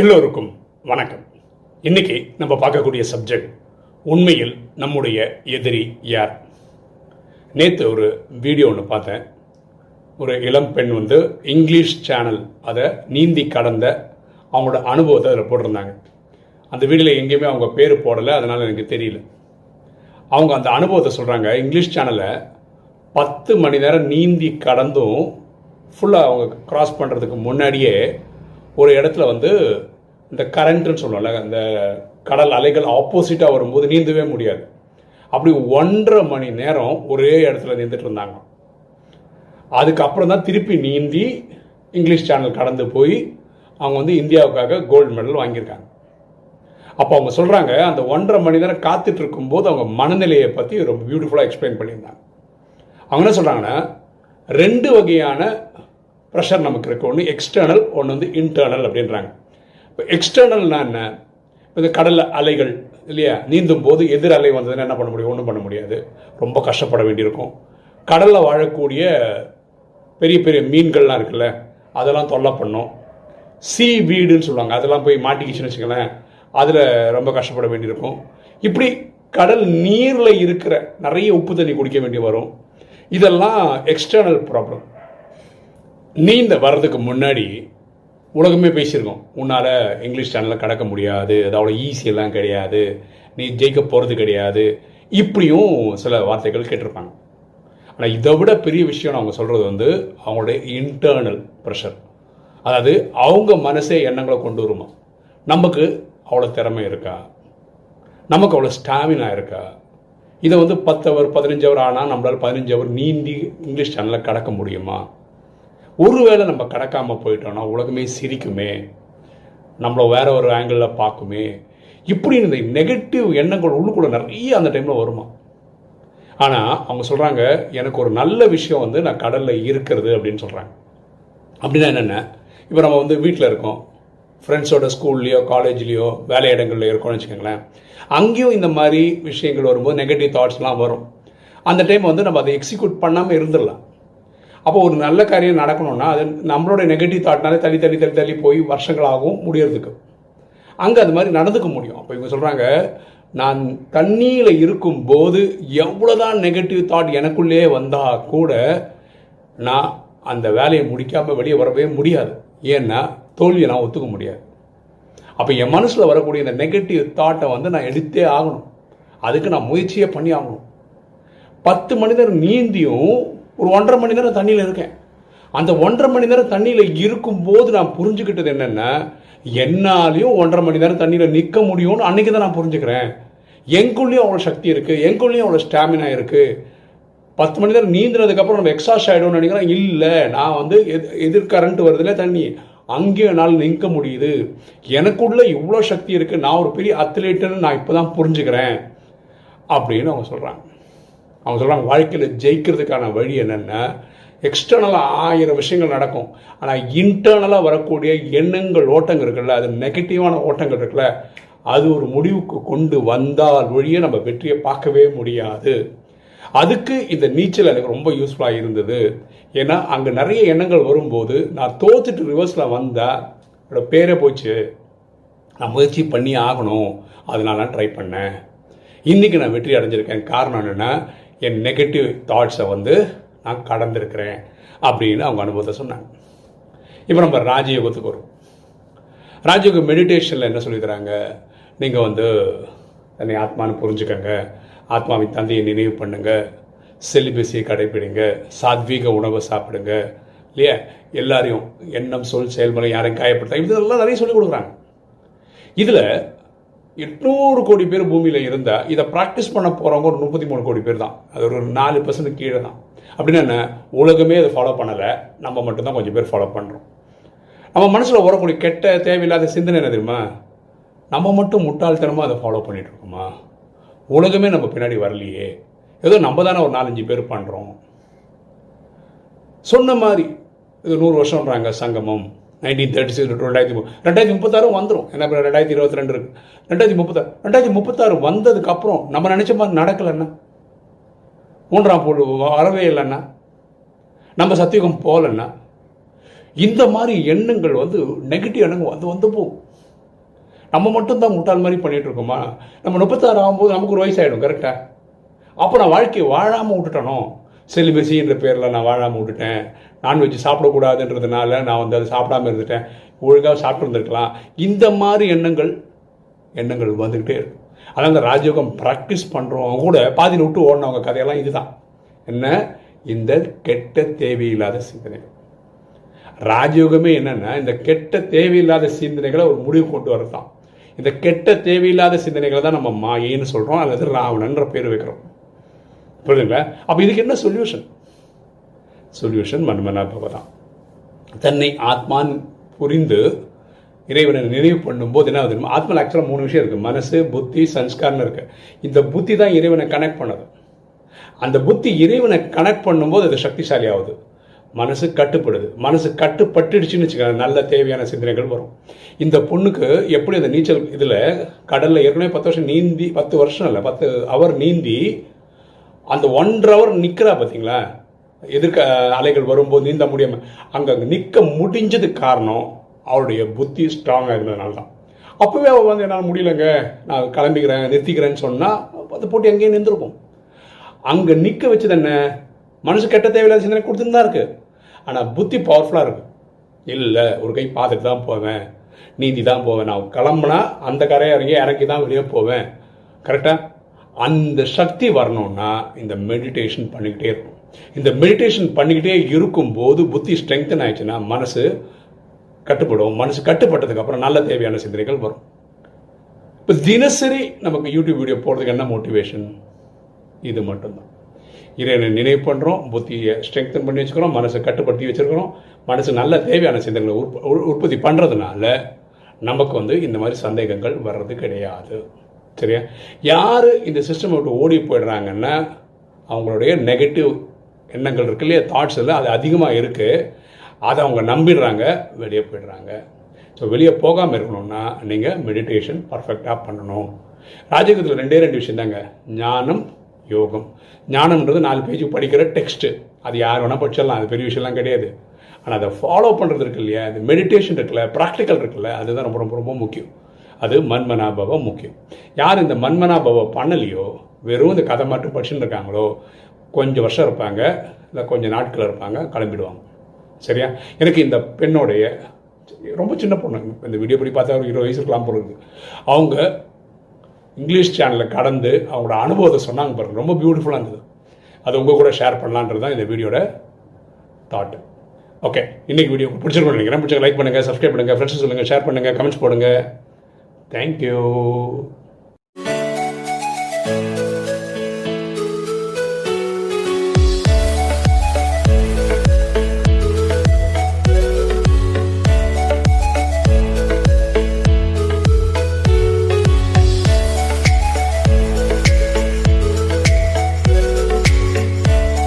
எல்லோருக்கும் வணக்கம். இன்னைக்கு நம்ம பார்க்கக்கூடிய சப்ஜெக்ட் உண்மையில் நம்முடைய எதிரி யார்? நேற்று ஒரு வீடியோ ஒன்று பார்த்தேன். ஒரு இளம் பெண் வந்து இங்கிலீஷ் சேனல் அதை நீந்தி கடந்த அவங்களோட அனுபவத்தை அதில் போட்டிருந்தாங்க. அந்த வீடியோவில் எங்கேயுமே அவங்க பேர் போடலை அதனால் எனக்கு தெரியல. அவங்க அந்த அனுபவத்தை சொல்கிறாங்க இங்கிலீஷ் சேனலை பத்து மணி நேரம் நீந்தி கடந்தும் ஃபுல்லாக அவங்க க்ராஸ் பண்ணுறதுக்கு முன்னாடியே ஒரு இடத்துல வந்து இந்த கரண்ட்டுன்னு சொல்லுவோம்ல அந்த கடல் அலைகள் ஆப்போசிட்டாக வரும்போது நீந்தவே முடியாது. அப்படி ஒன்றரை மணி நேரம் ஒரே இடத்துல நீந்துட்டு இருந்தாங்க. அதுக்கப்புறம் தான் திருப்பி நீந்தி இங்கிலீஷ் சேனல் கடந்து போய் அவங்க வந்து இந்தியாவுக்காக கோல்டு மெடல் வாங்கியிருக்காங்க. அப்போ அவங்க சொல்கிறாங்க அந்த ஒன்றரை மணி நேரம் காத்துட்டு இருக்கும்போது அவங்க மனநிலையை பற்றி ரொம்ப பியூட்டிஃபுல்லாக எக்ஸ்பிளைன் பண்ணியிருந்தாங்க. அவங்க என்ன சொல்கிறாங்கன்னா ரெண்டு வகையான ப்ரெஷர் நமக்கு இருக்கு. ஒன்று எக்ஸ்டர்னல் ஒன்று வந்து இன்டர்னல் அப்படின்றாங்க. இப்போ எக்ஸ்டர்னல்னா என்ன? இப்போ இந்த கடல் அலைகள் இல்லையா? நீந்தும் போது எதிர் அலை வந்ததுன்னா என்ன பண்ண முடியும்? ஒன்றும் பண்ண முடியாது. ரொம்ப கஷ்டப்பட வேண்டியிருக்கும். கடலில் வாழக்கூடிய பெரிய பெரிய மீன்கள்லாம் இருக்குல்ல அதெல்லாம் தொல்லை பண்ணும். சீ வீடுன்னு சொல்லுவாங்க. அதெல்லாம் போய் மாட்டிக்கிச்சுன்னு வச்சுக்கலேன் அதில் ரொம்ப கஷ்டப்பட வேண்டியிருக்கும். இப்படி கடல் நீரில் இருக்கிற நிறைய உப்பு தண்ணி குடிக்க வேண்டி வரும். இதெல்லாம் எக்ஸ்டர்னல் ப்ராப்ளம் நீந்த வர்றதுக்கு முன்னாடி உலகமே பேசியிருக்கோம். உன்னால் இங்கிலீஷ் சேனலில் கடக்க முடியாது. அது அவ்வளோ ஈஸியெல்லாம் கிடையாது. நீ ஜெயிக்க போகிறது கிடையாது. இப்படியும் சில வார்த்தைகள் கேட்டிருப்பாங்க. ஆனால் இதை விட பெரிய விஷயம் அவங்க சொல்கிறது வந்து அவங்களுடைய இன்டர்னல் ப்ரெஷர் அதாவது அவங்க மனசே எண்ணங்களை கொண்டு வருமா? நமக்கு அவ்வளோ திறமை இருக்கா? நமக்கு அவ்வளோ ஸ்டாமினா இருக்கா? இதை வந்து பத்து அவர் பதினஞ்சு அவர் ஆனால் நம்மளால் பதினஞ்சு அவர் நீந்தி இங்கிலீஷ் சேனலில் கடக்க முடியுமா? ஒருவேளை நம்ம கடக்காமல் போயிட்டோம்னா உலகமே சிரிக்குமே. நம்மளை வேற ஒரு ஆங்கிளில் பார்க்குமே. இப்படின்னு இந்த நெகட்டிவ் எண்ணங்கள் உள்ளுக்குள்ள நிறைய அந்த டைமில் வருமா? ஆனால் அவங்க சொல்கிறாங்க எனக்கு ஒரு நல்ல விஷயம் வந்து நான் கடலில் இருக்கிறது அப்படின்னு சொல்கிறாங்க அப்படின்னா என்னென்ன? இப்போ நம்ம வந்து வீட்டில் இருக்கோம். ஃப்ரெண்ட்ஸோட ஸ்கூல்லையோ காலேஜ்லேயோ வேலை இடங்கள்ல இருக்கோம்னு வச்சுக்கோங்களேன். அங்கேயும் இந்த மாதிரி விஷயங்கள் வரும்போது நெகட்டிவ் தாட்ஸ்லாம் வரும். அந்த டைம் வந்து நம்ம அதை எக்ஸிக்யூட் பண்ணாமல் இருந்துடலாம். அப்போ ஒரு நல்ல காரியம் நடக்கணும்னா அது நம்மளோட நெகட்டிவ் தாட்னாலே தள்ளி தள்ளி தள்ளி தள்ளி போய் வருஷங்களாகவும் முடியறதுக்கு. அங்கே அது மாதிரி நடந்துக்க முடியும். அப்போ இவங்க சொல்கிறாங்க நான் தண்ணியில் இருக்கும்போது எவ்வளோதான் நெகட்டிவ் தாட் எனக்குள்ளேயே வந்தால் கூட நான் அந்த வேலையை முடிக்காமல் வெளியே வரவே முடியாது. ஏன்னா தோல்வியை நான் ஒத்துக்க முடியாது. அப்போ என் மனசில் வரக்கூடிய இந்த நெகட்டிவ் தாட்டை வந்து நான் எடுத்தே ஆகணும். அதுக்கு நான் முயற்சியே பண்ணி ஆகணும். பத்து மனிதர் நீந்தியும் ஒரு ஒன்றரை மணி நேரம் தண்ணியில் இருக்கேன். அந்த ஒன்றரை மணி நேரம் தண்ணியில் இருக்கும்போது நான் புரிஞ்சுக்கிட்டது என்னென்னா என்னாலையும் ஒன்றரை மணி நேரம் தண்ணியில் நிற்க முடியும்னு அன்றைக்கி தான் நான் புரிஞ்சுக்கிறேன். எங்குள்ளேயும் அவ்வளோ சக்தி இருக்குது எங்குள்ளேயும் அவ்வளோ ஸ்டாமினா இருக்குது பத்து மணி நேரம் நீந்தினதுக்கப்புறம் நம்ம எக்ஸாஸ்ட் ஆகிடும்னு நினைக்கிறேன். இல்லை நான் வந்து எது எதிர் கரண்ட் வருதுல தண்ணி அங்கேயும் என்னால் நிற்க முடியுது. எனக்குள்ள இவ்வளோ சக்தி இருக்குது நான் ஒரு பெரிய அத்லீட்டுன்னு நான் இப்போ தான் புரிஞ்சுக்கிறேன். அப்படின்னு அவங்க சொல்கிறாங்க அவங்க சொல்கிறாங்க வாழ்க்கையில் ஜெயிக்கிறதுக்கான வழி என்னென்னா எக்ஸ்டர்னலாக ஆயிரம் விஷயங்கள் நடக்கும். ஆனால் இன்டர்னலாக வரக்கூடிய எண்ணங்கள் ஓட்டங்கள் இருக்குல்ல அது நெகட்டிவான ஓட்டங்கள் இருக்குல்ல அது ஒரு முடிவுக்கு கொண்டு வந்தால் ஒழிய நம்ம வெற்றியை பார்க்கவே முடியாது. அதுக்கு இந்த நீச்சல் எனக்கு ரொம்ப யூஸ்ஃபுல்லாக இருந்தது. ஏன்னா அங்கே நிறைய எண்ணங்கள் வரும்போது நான் தோத்துட்டு ரிவர்ஸில் வந்தால் என்னோடய பேரே போச்சு. நான் முயற்சி பண்ணி ஆகணும். அதனால ட்ரை பண்ணேன். இன்றைக்கி நான் வெற்றி அடைஞ்சிருக்கேன். காரணம் என்னென்னா என் நெகட்டிவ் தாட்ஸை வந்து நான் கடந்திருக்கிறேன் அப்படின்னு அவங்க அனுபவத்தை சொன்னாங்க. இப்போ நம்ம ராஜயோகத்துக்கு வரும் ராஜயோக மெடிடேஷனில் என்ன சொல்லி தராங்க நீங்கள் வந்து தன்னை ஆத்மான்னு புரிஞ்சுக்கங்க. ஆத்மாவின் தந்தையை நினைவு பண்ணுங்க. செலிபஸியை கடைப்பிடிங்க. சாத்வீக உணவை சாப்பிடுங்க. இல்லையா? எல்லாரையும் எண்ணம் சொல் செயல்முறை யாரையும் காயப்படுத்த இதெல்லாம் நிறைய சொல்லிக் கொடுக்குறாங்க. இதில் எட்நூறு கோடி பேர் பூமியில் இருந்தால் இதை ப்ராக்டிஸ் பண்ண போகிறவங்க ஒரு முப்பத்தி மூணு கோடி பேர் தான். அது ஒரு நாலு பர்சன்ட் கீழே தான். அப்படின்னா என்ன? உலகமே அதை ஃபாலோ பண்ணலை. நம்ம மட்டும்தான் கொஞ்சம் பேர் ஃபாலோ பண்ணுறோம் நம்ம மனசில் வரக்கூடிய கெட்ட தேவையில்லாத சிந்தனை என்ன தெரியுமா? நம்ம மட்டும் முட்டாள்தனமாக அதை ஃபாலோ பண்ணிகிட்டு இருக்கோமா? உலகமே நம்ம பின்னாடி வரலையே. ஏதோ நம்ம தானே ஒரு நாலஞ்சு பேர் பண்ணுறோம் சொன்ன மாதிரி இது நூறு வருஷம்ன்றாங்க சங்கமம். நைன்டீன் தேர்ட்டி சிக்ஸ் ரெண்டாயிரத்தி ரெண்டாயிரத்தி முப்பத்தாறு வந்துடும் என்ன ரெண்டாயிரத்தி இருபத்தி ரெண்டு இருக்கு. ரெண்டாயிரத்தி முப்பத்தாறு. ரெண்டாயிரத்தி முப்பத்தாறு வந்ததுக்கப்புறம் நம்ம நினச்ச மாதிரி நடக்கலைன்னா? மூன்றாம் பொருள் வரவே இல்லைன்னா? நம்ம சத்தியுகம் போகலன்னா? இந்த மாதிரி எண்ணங்கள் வந்து நெகட்டிவ் எண்ணங்கள் வந்து வந்து போகும். நம்ம மட்டும் தான் முட்டாள் மாதிரி பண்ணிட்டு இருக்கோமா? நம்ம முப்பத்தாறு ஆகும்போது நமக்கு ஒரு வயசாயிடும் கரெக்டாக அப்போ நான் வாழ்க்கையை வாழாமல் விட்டுட்டனோ? செலிபசின்ற பேரில் நான் வாழாமல் விட்டுட்டேன். நான்வெஜ் சாப்பிடக்கூடாதுன்றதுனால நான் வந்து அதை சாப்பிடாம இருந்துட்டேன். ஒழுங்காக சாப்பிட்ருந்துருக்கலாம் இந்த மாதிரி எண்ணங்கள் எண்ணங்கள் வந்துக்கிட்டே இருக்கும் அதனால் அந்த ராஜயோகம் ப்ராக்டிஸ் பண்ணுறவங்க கூட பாதியில் விட்டு ஓடினவங்க கதையெல்லாம் இதுதான். என்ன? இந்த கெட்ட தேவையில்லாத சிந்தனைகள் ராஜயோகமே என்னென்னா இந்த கெட்ட தேவையில்லாத சிந்தனைகளை ஒரு முடிவு கொண்டு வரதான். இந்த கெட்ட தேவையில்லாத சிந்தனைகளை தான் நம்ம மாயின்னு சொல்கிறோம் அல்லது ராவணன்ற பேர் வைக்கிறோம். புரியுதுங்களா? அப்போ இதுக்கு என்ன சொல்யூஷன் சொல்யூஷன் மண்மனா பவ தன்னை ஆத்மான் புரிந்து இறைவனை நினைவு பண்ணும்போது என்ன ஆகுது ஆத்மாவில் ஆக்சுவலாக மூணு விஷயம் இருக்குது மனசு புத்தி சன்ஸ்கார்னு இருக்குது இந்த புத்தி தான் இறைவனை கனெக்ட் பண்ணுது. அந்த புத்தி இறைவனை கனெக்ட் பண்ணும்போது அது சக்திசாலி ஆகுது மனசு கட்டுப்படுது. மனசு கட்டுப்பட்டுடுச்சுன்னு வச்சுக்கோங்க நல்ல தேவையான சிந்தனைகள் வரும். இந்த பொண்ணுக்கு எப்படி அந்த நீச்சல் இதில் கடலில் ஏற்கனவே பத்து வருஷம் நீந்தி பத்து வருஷம் இல்லை பத்து அவர் நீந்தி அந்த ஒன்றரை ஹவர் நிற்கிறா பார்த்தீங்களா எதிர்க்க அலைகள் வரும்போது நீந்த முடியாமல் அங்கே அங்கே நிற்க முடிஞ்சதுக்கு காரணம் அவருடைய புத்தி ஸ்ட்ராங்காக இருந்ததுனால தான் அப்போவே அவள் வந்து என்னால் முடியலங்க. நான் கிளம்பிக்கிறேன் நிறுத்திக்கிறேன்னு சொன்னால் அது போட்டி எங்கேயும் நின்றுருக்கும். அங்கே நிற்க வச்சது என்ன? மனசு கெட்ட தேவையில்லாத சிந்தனை கொடுத்துன்னு தான் இருக்கு. ஆனால் புத்தி பவர்ஃபுல்லாக இருக்குது இல்லை ஒரு கை பார்த்துட்டு தான் போவேன். நீந்தி தான் போவேன். நான் கிளம்புனா அந்த கரையை இறங்கி இறக்கி தான் வெளியே போவேன். கரெக்டாக அந்த சக்தி வரணும்னா இந்த மெடிடேஷன் பண்ணிக்கிட்டே இருக்கும் இந்த மெடிடேஷன் பண்ணிக்கிட்டே இருக்கும்போது புத்தி ஸ்ட்ரெங்தன் ஆயிடுச்சுன்னா மனசு கட்டுப்படும். மனசு கட்டுப்பட்டதுக்கு அப்புறம் நல்ல தேவையான சிந்தனைகள் வரும். இப்போ தினசரி நமக்கு யூடியூப் வீடியோ போடுறதுக்கு என்ன மோட்டிவேஷன் இது மட்டும்தான். இறைவனை நினைவு பண்ணுறோம் புத்தியை ஸ்ட்ரெங்தன் பண்ணி வச்சுக்கிறோம் மனசை கட்டுப்படுத்தி வச்சுருக்கிறோம். மனசு நல்ல தேவையான சிந்தனைகளை உற்ப உற்பத்தி பண்ணுறதுனால நமக்கு வந்து இந்த மாதிரி சந்தேகங்கள் வர்றது கிடையாது. சரியா? யார் இந்த சிஸ்டம் விட்டு ஓடி போயிடுறாங்கன்னா அவங்களுடைய நெகட்டிவ் எண்ணங்கள் இருக்கு இல்லையா? தாட்ஸ் எல்லாம் அது அதிகமாக இருக்குது அதை அவங்க நம்பிடுறாங்க வெளியே போயிடுறாங்க. ஸோ வெளியே போகாமல் இருக்கணும்னா நீங்கள் மெடிடேஷன் பர்ஃபெக்டாக பண்ணணும். ராஜகத்தில் ரெண்டே ரெண்டு விஷயம் தாங்க. ஞானம் யோகம். ஞானம்ன்றது நாலு பேஜ் படிக்கிற டெக்ஸ்ட்டு அது யார் வேணால் படிச்சிடலாம் அது பெரிய விஷயம்லாம் கிடையாது. ஆனால் அதை ஃபாலோ பண்ணுறது இருக்கு இல்லையா? இந்த மெடிடேஷன் இருக்குல்ல ப்ராக்டிக்கல் இருக்குல்ல அதுதான் ரொம்ப ரொம்ப ரொம்ப முக்கியம். அது மன்மனாபவம் முக்கியம். யார் இந்த மன்மனாபவம் பண்ணலையோ வெறும் இந்த கதை மட்டும் படிச்சுட்டு இருக்காங்களோ கொஞ்சம் வருஷம் இருப்பாங்க இல்லை கொஞ்சம் நாட்கள் இருப்பாங்க கிளம்பிடுவாங்க. சரியா? எனக்கு இந்த பெண்ணோடைய ரொம்ப சின்ன பொண்ணு. இந்த வீடியோ படி பார்த்தா ஒரு இருபது வயசு இருக்கலாம் போல அவங்க இங்கிலீஷ் சேனலில் கடந்து அவங்களோட அனுபவத்தை சொன்னாங்க பாருங்க. ரொம்ப பியூட்டிஃபுல்லாக இருந்தது. அது உங்கள் கூட ஷேர் பண்ணலான்றது தான் இந்த வீடியோட தாட் ஓகே இன்னைக்கு வீடியோ பிடிச்சிருக்கோம் நினைக்கிறேன். பிடிச்ச லைக் பண்ணுங்கள் சப்ஸ்கிரைப் பண்ணுங்கள் ஃப்ரெண்ட்ஸ் சொல்லுங்கள் ஷேர் பண்ணுங்கள் கமெண்ட்ஸ் Thank you.